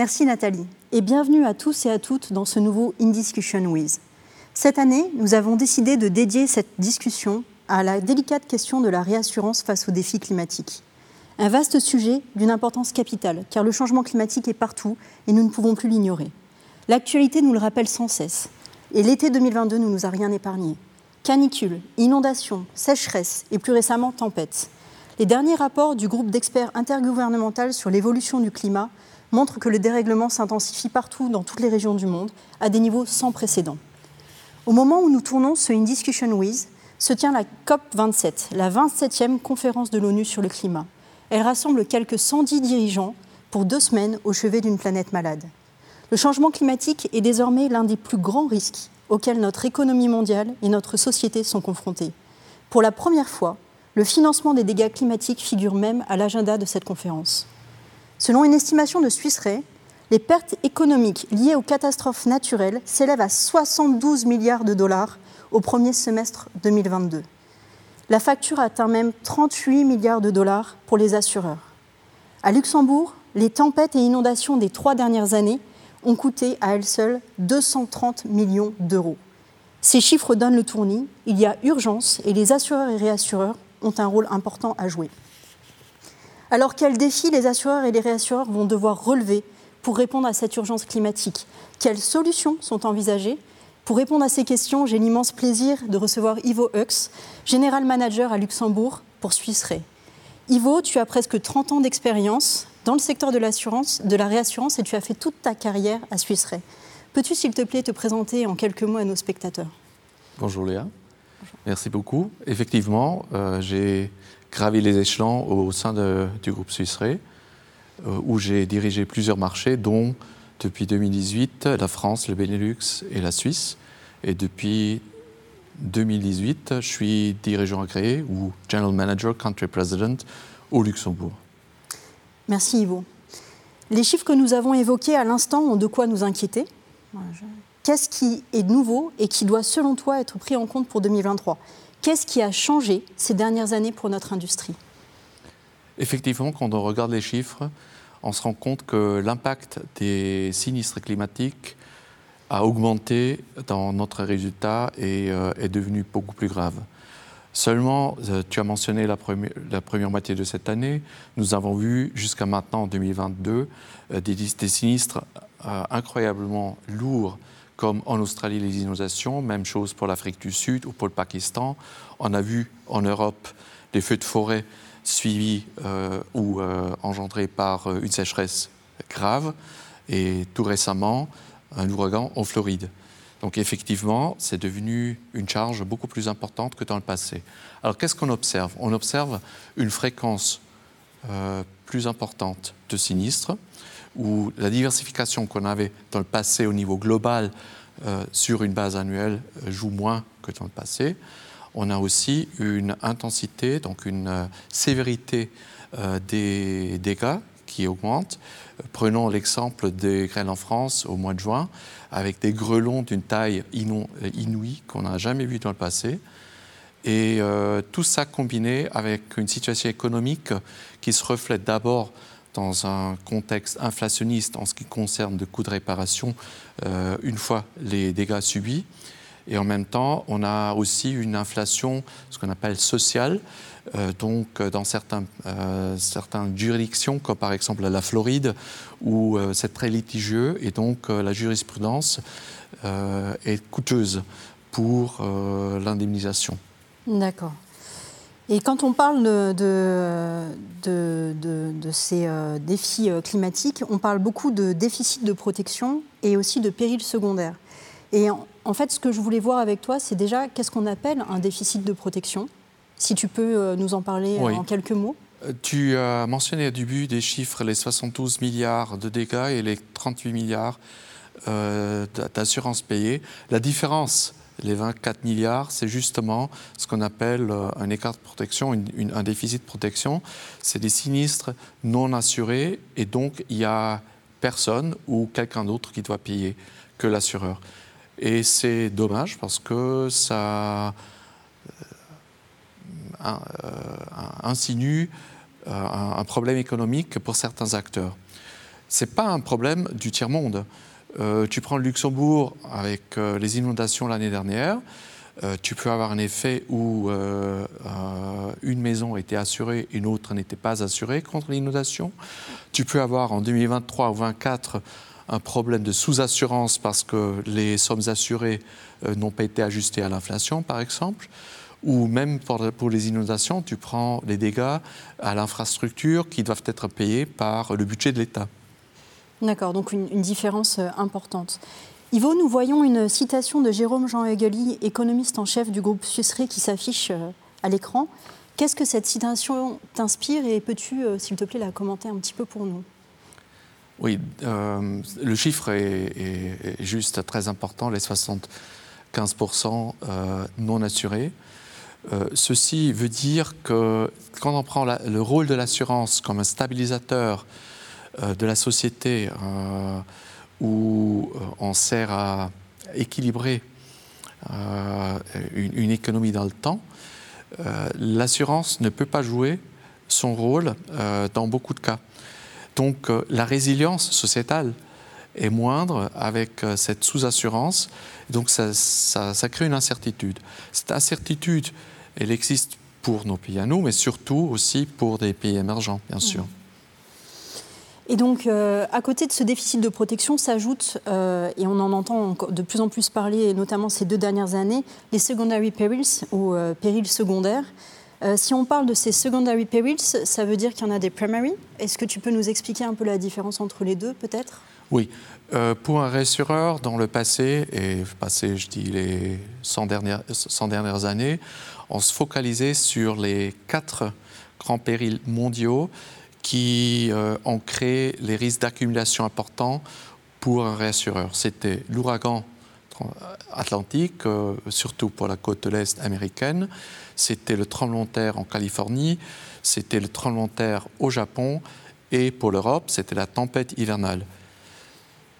Merci Nathalie et bienvenue à tous et à toutes dans ce nouveau In Discussion With. Cette année, nous avons décidé de dédier cette discussion à la délicate question de la réassurance face aux défis climatiques. Un vaste sujet d'une importance capitale, car le changement climatique est partout et nous ne pouvons plus l'ignorer. L'actualité nous le rappelle sans cesse, et l'été 2022 ne nous a rien épargné. Canicules, inondations, sécheresses et plus récemment tempêtes. Les derniers rapports du groupe d'experts intergouvernemental sur l'évolution du climat montrent que le dérèglement s'intensifie partout dans toutes les régions du monde à des niveaux sans précédent. Au moment où nous tournons ce In Discussion With, se tient la COP27, la 27e conférence de l'ONU sur le climat. Elle rassemble quelques 110 dirigeants pour deux semaines au chevet d'une planète malade. Le changement climatique est désormais l'un des plus grands risques auxquels notre économie mondiale et notre société sont confrontées. Pour la première fois, le financement des dégâts climatiques figure même à l'agenda de cette conférence. Selon une estimation de Swiss les pertes économiques liées aux catastrophes naturelles s'élèvent à 72 milliards de dollars au premier semestre 2022. La facture atteint même 38 milliards de dollars pour les assureurs. À Luxembourg, les tempêtes et inondations des trois dernières années ont coûté à elles seules 230 millions d'euros. Ces chiffres donnent le tournis, il y a urgence et les assureurs et réassureurs ont un rôle important à jouer. Alors quels défis les assureurs et les réassureurs vont devoir relever pour répondre à cette urgence climatique? Quelles solutions sont envisagées? Pour répondre à ces questions, j'ai l'immense plaisir de recevoir Ivo Hux, General Manager à Luxembourg pour Swiss Re. Ivo, tu as presque 30 ans d'expérience dans le secteur de l'assurance, de la réassurance et tu as fait toute ta carrière à Swiss Re. Peux-tu, s'il te plaît, te présenter en quelques mots à nos spectateurs? Bonjour Léa. Merci beaucoup. Effectivement, euh, j'ai gravi les échelons au sein du groupe Swiss Re, euh, où j'ai dirigé plusieurs marchés, dont depuis 2018 la France, le Benelux et la Suisse. Et depuis 2018, je suis dirigeant agréé ou General Manager, Country President au Luxembourg. Merci Ivo. Les chiffres que nous avons évoqués à l'instant ont de quoi nous inquiéter. Qu'est-ce qui est nouveau et qui doit, selon toi, être pris en compte pour 2023 Qu'est-ce qui a changé ces dernières années pour notre industrie? Effectivement, quand on regarde les chiffres, on se rend compte que l'impact des sinistres climatiques a augmenté dans notre résultat et euh, est devenu beaucoup plus grave. Seulement, euh, tu as mentionné la, première moitié de cette année, nous avons vu jusqu'à maintenant, en 2022, euh, des, sinistres incroyablement lourds comme en Australie les inondations, même chose pour l'Afrique du Sud ou pour le Pakistan. On a vu en Europe des feux de forêt suivis euh, ou euh, engendrés par euh, une sécheresse grave et tout récemment un ouragan en Floride. Donc effectivement, c'est devenu une charge beaucoup plus importante que dans le passé. Alors qu'est-ce qu'on observe? On observe une fréquence plus importante de sinistres, où la diversification qu'on avait dans le passé au niveau global sur une base annuelle joue moins que dans le passé on a aussi une intensité, donc une euh, sévérité euh, des dégâts qui augmente. Prenons l'exemple des grêles en France au mois de juin, avec des grelons d'une taille inouïe qu'on n'a jamais vu dans le passé. Et euh, tout ça combiné avec une situation économique qui se reflète d'abord dans un contexte inflationniste en ce qui concerne le coûts de réparation une fois les dégâts subis, et en même temps, on a aussi une inflation, ce qu'on appelle sociale. Euh, donc, euh, dans certains, euh, certaines juridictions, comme par exemple la Floride, où c'est très litigieux et donc la jurisprudence est coûteuse pour l'indemnisation. D'accord. Et quand on parle de, de, de, ces défis climatiques, on parle beaucoup de déficit de protection et aussi de périls secondaires. Et en, fait, ce que je voulais voir avec toi, c'est déjà qu'est-ce qu'on appelle un déficit de protection Si tu peux euh, nous en parler euh, en quelques mots. Euh, tu as mentionné au début des chiffres, les 72 milliards de dégâts et les 38 milliards d'assurance payée. La différence, les 24 milliards, c'est justement ce qu'on appelle un écart de protection, un déficit de protection. C'est des sinistres non assurés et donc il y a personne ou quelqu'un d'autre qui doit payer que l'assureur. Et c'est dommage parce que ça euh, euh, insinue euh, un problème économique pour certains acteurs. Ce n'est pas un problème du tiers-monde. Tu prends le Luxembourg avec les inondations l'année dernière. tu peux avoir un effet où une maison était assurée, une autre n'était pas assurée contre l'inondation. Tu peux avoir en 2023 ou 2024 un problème de sous-assurance parce que les sommes assurées euh, n'ont pas été ajustées à l'inflation, par exemple. Ou même pour, les inondations, tu prends les dégâts à l'infrastructure qui doivent être payés par le budget de l'État. D'accord, donc une, différence euh, importante. Ivo, nous voyons une citation de Jérôme Jean Hegeli, économiste en chef du groupe Sussré, qui s'affiche euh, à l'écran. Qu'est-ce que cette citation t'inspire et peux-tu, s'il te plaît, la commenter un petit peu pour nous? Oui, euh, le chiffre est, juste très important, les 75% euh, non assurés. Euh, ceci veut dire que quand on prend le rôle de l'assurance comme un stabilisateur de la société où on sert à équilibrer une, une, économie dans le temps, l'assurance ne peut pas jouer son rôle dans beaucoup de cas. Donc euh, la résilience sociétale est moindre avec euh, cette sous-assurance. Donc ça, crée une incertitude. Cette incertitude, elle existe pour nos pays à nous, mais surtout aussi pour des pays émergents, bien sûr. Et donc, euh, à côté de ce déficit de protection s'ajoute, et on en entend de plus en plus parler, notamment ces deux dernières années, les secondary perils ou périls secondaires. Euh, si on parle de ces secondary perils, ça veut dire qu'il y en a des primary. Est-ce que tu peux nous expliquer un peu la différence entre les deux, peut-être? Oui. Euh, pour un réassureur, dans le passé, et passé, je dis les 100 dernières, 100 dernières années, on se focalisait sur les quatre grands périls mondiaux qui euh, ont créé les risques d'accumulation importants pour un réassureur. C'était l'ouragan Atlantique, surtout pour la côte de l'Est américaine c'était le tremblement de terre en Californie, c'était le tremblement de terre au Japon, et pour l'Europe, c'était la tempête hivernale.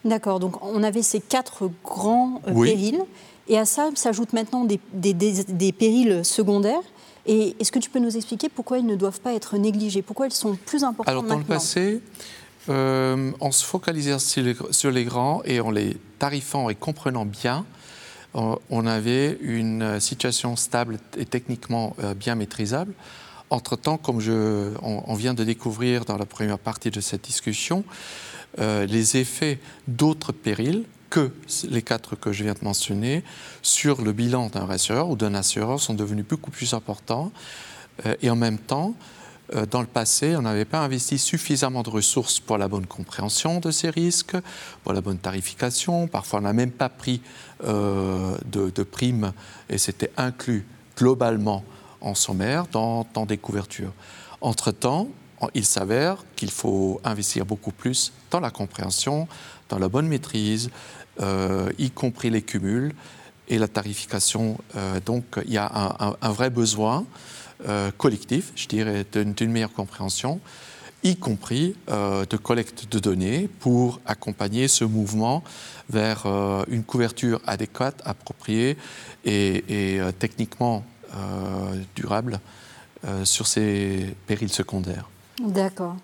D'accord, donc on avait ces quatre grands euh, périls, et à ça s'ajoutent maintenant des, des, périls secondaires. Et est-ce que tu peux nous expliquer pourquoi ils ne doivent pas être négligés? Pourquoi ils sont plus importants Alors, dans le passé, euh, on se focalisait sur les grands et en les tarifant et comprenant bien, on avait une situation stable et techniquement euh, bien maîtrisable. Entre-temps, comme je, on, vient de découvrir dans la première partie de cette discussion, euh, les effets d'autres périls que les quatre que je viens de mentionner sur le bilan d'un rassureur ou d'un assureur sont devenus beaucoup plus importants. Euh, et en même temps, euh, dans le passé, on n'avait pas investi suffisamment de ressources pour la bonne compréhension de ces risques, pour la bonne tarification. Parfois, on n'a même pas pris euh, de, primes et c'était inclus globalement en sommaire dans, des couvertures. Entre-temps, il s'avère qu'il faut investir beaucoup plus dans la compréhension, dans la bonne maîtrise, euh, y compris les cumuls et la tarification. donc, il y a un vrai besoin euh, collectif, je dirais, d'une meilleure compréhension, y compris euh, de collecte de données pour accompagner ce mouvement vers euh, une couverture adéquate, appropriée et, techniquement durable sur ces périls secondaires. D'accord.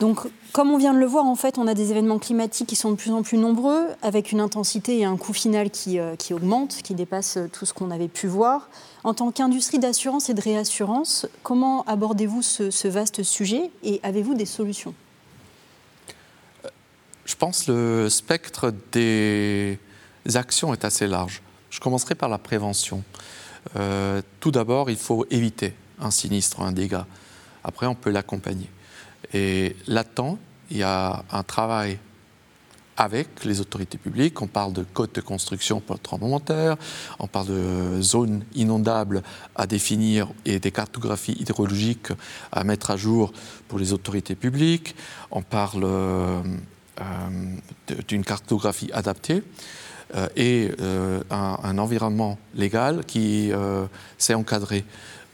Donc, comme on vient de le voir, en fait, on a des événements climatiques qui sont de plus en plus nombreux, avec une intensité et un coût final qui, qui augmente, qui dépasse tout ce qu'on avait pu voir. En tant qu'industrie d'assurance et de réassurance, comment abordez-vous ce, vaste sujet et avez-vous des solutions? Je pense que le spectre des actions est assez large. Je commencerai par la prévention. Euh, tout d'abord, il faut éviter un sinistre, un dégât. Après, on peut l'accompagner. Et là-dedans, il y a un travail avec les autorités publiques. On parle de codes de construction pour le tremblement de terre, on parle de zones inondables à définir et des cartographies hydrologiques à mettre à jour pour les autorités publiques. On parle euh, euh, d'une cartographie adaptée. Euh, et un, environnement légal qui sait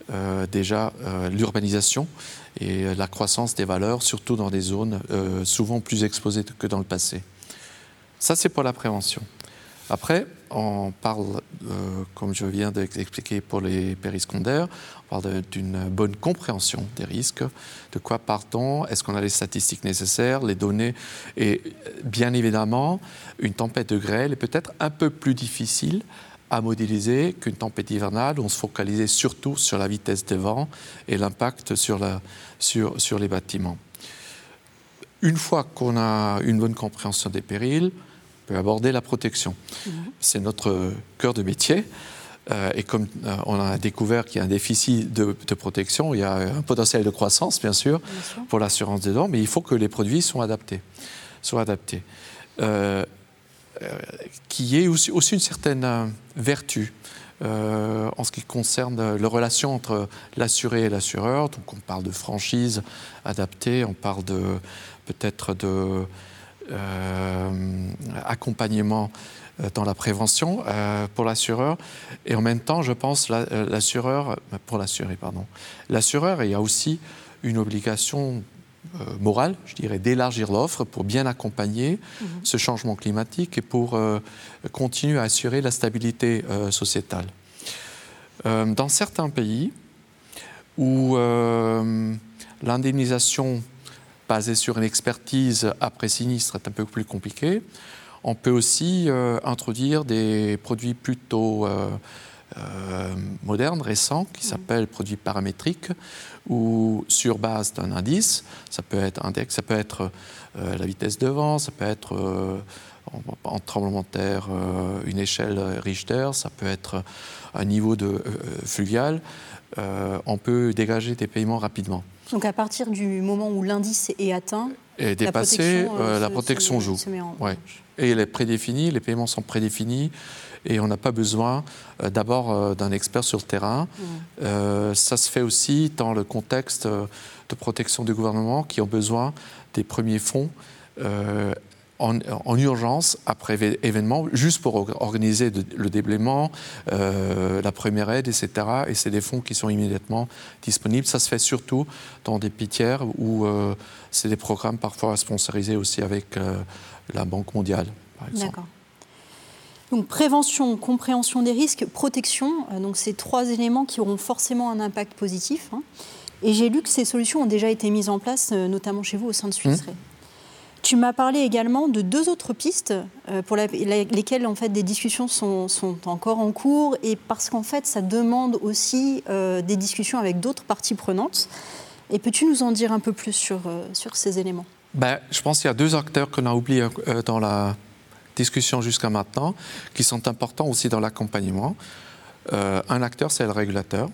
encadrer déjà l'urbanisation et la croissance des valeurs, surtout dans des zones souvent plus exposées que dans le passé. Ça, c'est pour la prévention. Après, on parle, euh, comme je viens d'expliquer pour les périscondaires, on parle d'une bonne compréhension des risques. De quoi part-on? Est-ce qu'on a les statistiques nécessaires, les données? Et bien évidemment, une tempête de grêle est peut-être un peu plus difficile à modéliser qu'une tempête hivernale on se focalisait surtout sur la vitesse des vents et l'impact sur, sur, sur les bâtiments. Une fois qu'on a une bonne compréhension des périls, peut aborder la protection. Mhm. C'est notre cœur de métier. Euh, et comme euh, on a découvert qu'il y a un déficit de, protection, il y a un potentiel de croissance, bien sûr, pour l'assurance des dents, mais il faut que les produits soient adaptés. Soient adaptés. Euh, qui est aussi, aussi, une certaine vertu en ce qui concerne la relation entre l'assuré et l'assureur. Donc on parle de franchise adaptée, on parle de peut-être de euh, accompagnement euh, dans la prévention euh, pour l'assureur. Et en même temps, je pense, l'assureur, pour l'assuré, pardon, l'assureur, il y a aussi une obligation morale, je dirais, d'élargir l'offre pour bien accompagner mhm. ce changement climatique et pour continuer à assurer la stabilité sociétale. dans certains pays où l'indemnisation basé sur une expertise après sinistre est un peu plus compliqué. On peut aussi euh, introduire des produits plutôt euh, euh, modernes, récents, qui mm. s'appellent produits paramétriques, ou sur base d'un indice. Ça peut être index, ça peut être la vitesse de vent, ça peut être en, tremblement de terre une échelle Richter, ça peut être un niveau de fluvial. on peut dégager des paiements rapidement. Donc à partir du moment où l'indice est atteint, et dépassé, la protection, euh, la protection joue. Et elle est prédéfinie, les paiements sont prédéfinis et on n'a pas besoin euh, d'abord euh, d'un expert sur le terrain. Mmh. ça se fait aussi dans le contexte de protection du gouvernement qui ont besoin des premiers fonds en, urgence après événement, juste pour organiser le déblaiement, euh, la première aide, etc. Et c'est des fonds qui sont immédiatement disponibles. Ça se fait surtout dans des pitières où euh, c'est des programmes parfois sponsorisés aussi avec euh, la Banque mondiale, par exemple. Donc prévention, compréhension des risques, protection, donc ces trois éléments qui auront forcément un impact positif. Hein. Et j'ai lu que ces solutions ont déjà été mises en place, notamment chez vous au sein de Suisse mmh. Tu m'as parlé également de deux autres pistes euh, pour lesquelles en fait des discussions sont, encore en cours et parce qu'en fait ça demande aussi euh, des discussions avec d'autres parties prenantes. Et peux-tu nous en dire un peu plus sur, euh, sur ces éléments? Ben, Je pense qu'il y a deux acteurs qu'on a oubliés dans la discussion jusqu'à maintenant qui sont importants aussi dans l'accompagnement. un acteur, c'est le régulateur.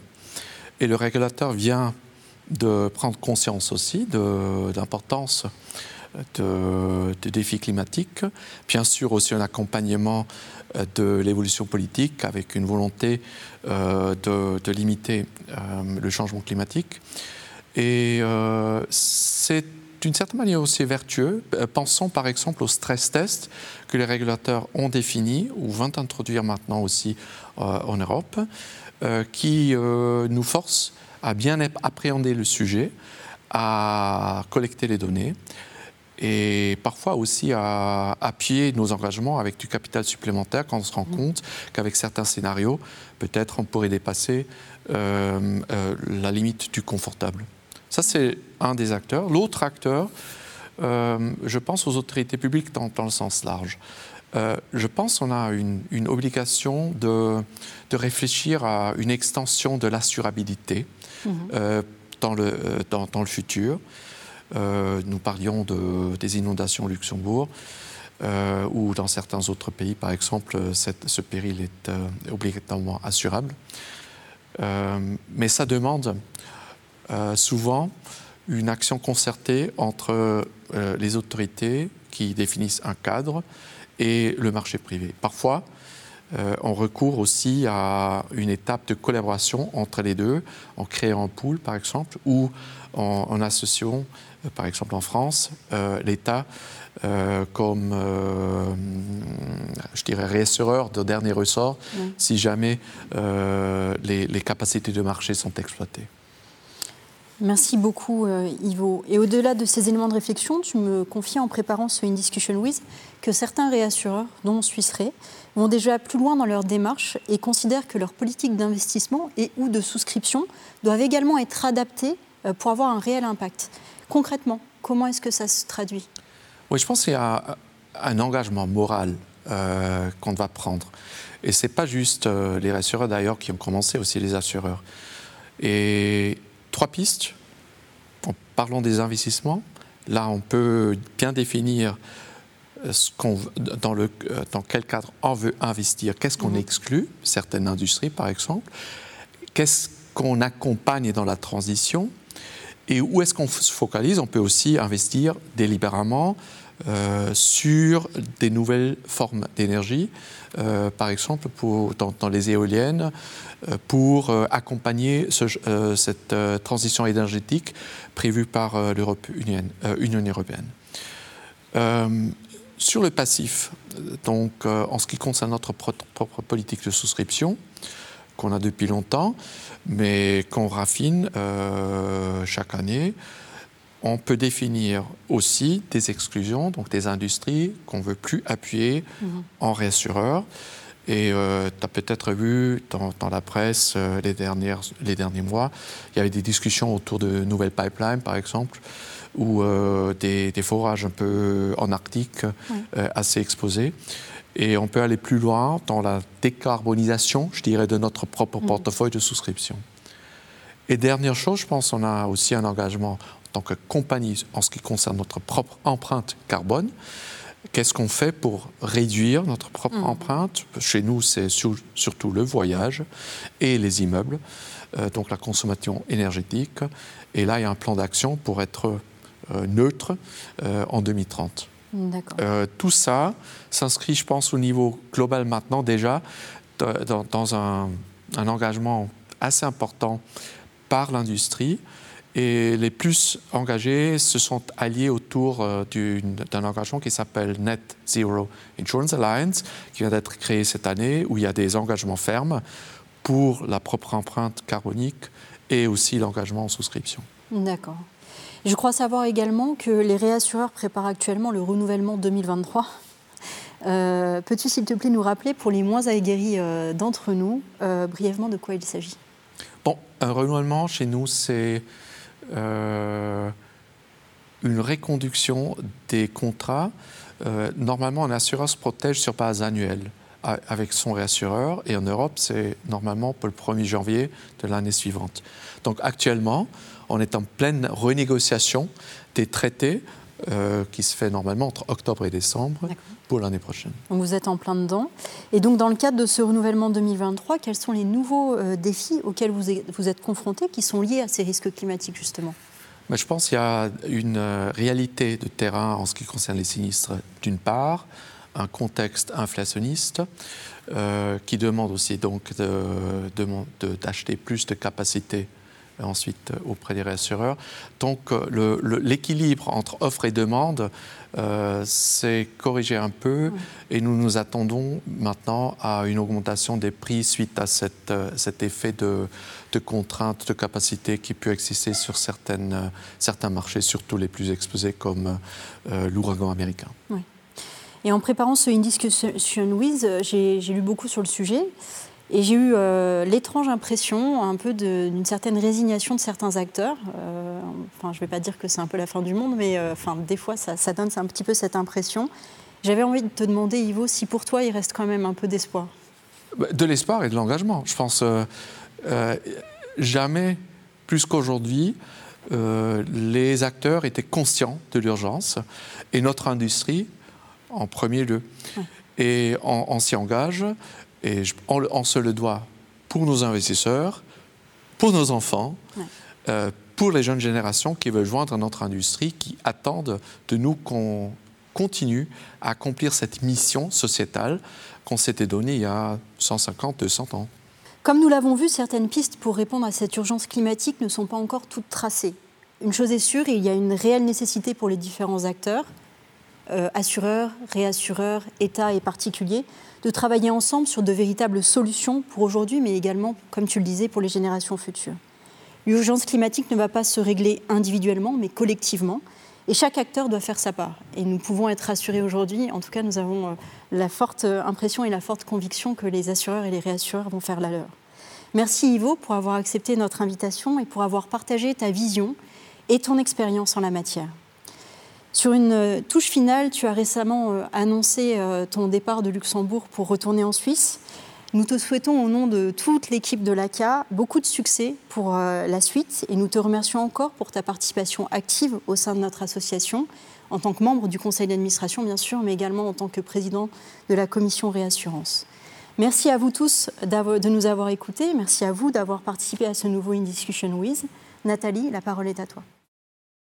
Et le régulateur vient de prendre conscience aussi de l'importance de, défis climatiques, bien sûr aussi un accompagnement euh, de l'évolution politique avec une volonté euh, de, limiter euh, le changement climatique. Et c'est d'une certaine manière aussi vertueux. Pensons par exemple au stress test que les régulateurs ont défini ou vont introduire maintenant aussi en Europe, qui nous force à bien appréhender le sujet, à collecter les données, et parfois aussi à appuyer nos engagements avec du capital supplémentaire quand on se rend mm. compte qu'avec certains scénarios, peut-être on pourrait dépasser euh, euh, la limite du confortable. Ça, c'est un des acteurs. L'autre acteur, euh, je pense aux autorités publiques dans, le sens large. je pense qu'on a une, obligation de, de, réfléchir à une extension de l'assurabilité dans, le, dans, dans, le futur. Euh, nous parlions de, des inondations au Luxembourg. Euh, ou dans certains autres pays, par exemple, ce péril est euh, obligatoirement assurable. mais ça demande souvent une action concertée entre les autorités qui définissent un cadre et le marché privé. Parfois, on recourt aussi à une étape de collaboration entre les deux, en créant un pool, par exemple, ou en, en associant euh, par exemple en France, euh, l'État euh, comme, je dirais, réassureur de dernier ressort si jamais les, capacités de marché sont exploitées. Merci beaucoup, euh, Ivo. Et au-delà de ces éléments de réflexion, tu me confies en préparant ce In Discussion With que certains réassureurs, dont Swiss Re, vont déjà plus loin dans leur démarche et considèrent que leur politique d'investissement et ou de souscription doivent également être adaptées euh, pour avoir un réel impact. Concrètement, comment est-ce que ça se traduit? Oui, je pense qu'il y a un engagement moral euh, qu'on va prendre. Et ce n'est pas juste euh, les rassureurs d'ailleurs qui ont commencé, aussi les assureurs. Et trois pistes. En parlant des investissements, là on peut bien définir ce dans, le, dans quel cadre on veut investir, qu'est-ce qu'on mhm. exclut, certaines industries par exemple, qu'est-ce qu'on accompagne dans la transition? Et où est-ce qu'on se focalise? On peut aussi investir délibérément euh, sur des nouvelles formes d'énergie, euh, par exemple dans, les éoliennes, euh, pour accompagner cette transition énergétique prévue par l'Union européenne. sur le passif, donc en ce qui concerne notre propre politique de souscription, qu'on a depuis longtemps, mais qu'on raffine chaque année, on peut définir aussi des exclusions, donc des industries qu'on ne veut plus appuyer mhm. en réassureur. Et euh, tu as peut-être vu dans, la presse euh, les, dernières, les derniers mois, il y avait des discussions autour de nouvelles pipelines, par exemple, ou euh, des, forages un peu en Arctique assez exposés. Et on peut aller plus loin dans la décarbonisation, je dirais, de notre propre mhm. portefeuille de souscription. Et dernière chose, je pense, on a aussi un engagement tant que compagnie en ce qui concerne notre propre empreinte carbone. Qu'est-ce qu'on fait pour réduire notre propre mmh. empreinte? Chez nous, c'est surtout le voyage et les immeubles, euh, donc la consommation énergétique. Et là, il y a un plan d'action pour être euh, neutre euh, en 2030. tout ça s'inscrit, je pense, au niveau global maintenant déjà dans, un, un, engagement assez important par l'industrie et les plus engagés se sont alliés autour euh, d'un engagement qui s'appelle Net Zero Insurance Alliance, qui vient d'être créé cette année, où il y a des engagements fermes pour la propre empreinte carbonique et aussi l'engagement en souscription. D'accord. Je crois savoir également que les réassureurs préparent actuellement le renouvellement 2023. Euh, peux-tu, s'il te plaît, nous rappeler, pour les moins aguerris euh, d'entre nous, brièvement de quoi il s'agit? Bon, un renouvellement chez nous, c'est une reconduction des contrats. Euh, normalement, un assureur se protège sur base annuelle avec son réassureur et en Europe, c'est normalement pour le 1er janvier de l'année suivante. Donc actuellement, on est en pleine renégociation des traités euh, qui se fait normalement entre octobre et décembre pour l'année prochaine. Donc vous êtes en plein dedans. Et donc dans le cadre de ce renouvellement 2023, quels sont les nouveaux euh, défis auxquels vous êtes, confrontés qui sont liés à ces risques climatiques justement? Mais Je pense qu'il y a une euh, réalité de terrain en ce qui concerne les sinistres d'une part, un contexte inflationniste qui demande aussi donc d'acheter de, plus de capacités ensuite euh, auprès des réassureurs. Donc euh, l'équilibre entre offre et demande euh, s'est corrigé un peu et nous nous attendons maintenant à une augmentation des prix suite à cette, cet effet de, de, contrainte de capacité qui peut exister sur certaines, certains marchés, surtout les plus exposés comme l'ouragan américain. Et en préparant ce Indiscussion With, j'ai lu beaucoup sur le sujet. Et j'ai eu euh, l'étrange impression, un peu d'une certaine résignation de certains acteurs. Euh, enfin, je ne vais pas dire que c'est un peu la fin du monde, mais euh, enfin, des fois, ça, ça donne un petit peu cette impression. J'avais envie de te demander, Ivo, si pour toi, il reste quand même un peu d'espoir. Bah, de l'espoir et de l'engagement. Je pense jamais plus qu'aujourd'hui, les acteurs étaient conscients de l'urgence et notre industrie en premier lieu. Et on s'y engage. Et on, se le doit pour nos investisseurs, pour nos enfants, euh, pour les jeunes générations qui veulent joindre notre industrie, qui attendent de nous qu'on continue à accomplir cette mission sociétale qu'on s'était donnée il y a 150, 200 ans. Comme nous l'avons vu, certaines pistes pour répondre à cette urgence climatique ne sont pas encore toutes tracées. Une chose est sûre, il y a une réelle nécessité pour les différents acteurs, euh, assureurs, réassureurs, États et particuliers, de travailler ensemble sur de véritables solutions pour aujourd'hui, mais également, comme tu le disais, pour les générations futures. L'urgence climatique ne va pas se régler individuellement, mais collectivement. Et chaque acteur doit faire sa part. Et nous pouvons être rassurés aujourd'hui. En tout cas, nous avons euh, la forte impression et la forte conviction que les assureurs et les réassureurs vont faire la leur. Merci Ivo pour avoir accepté notre invitation et pour avoir partagé ta vision et ton expérience en la matière. Sur une euh, touche finale, tu as récemment euh, annoncé ton départ de Luxembourg pour retourner en Suisse. Nous te souhaitons au nom de toute l'équipe de l'ACA beaucoup de succès pour euh, la suite et nous te remercions encore pour ta participation active au sein de notre association en tant que membre du conseil d'administration bien sûr, mais également en tant que président de la commission réassurance. Merci à vous tous de nous avoir écoutés, merci à vous d'avoir participé à ce nouveau In Discussion With. Nathalie, la parole est à toi.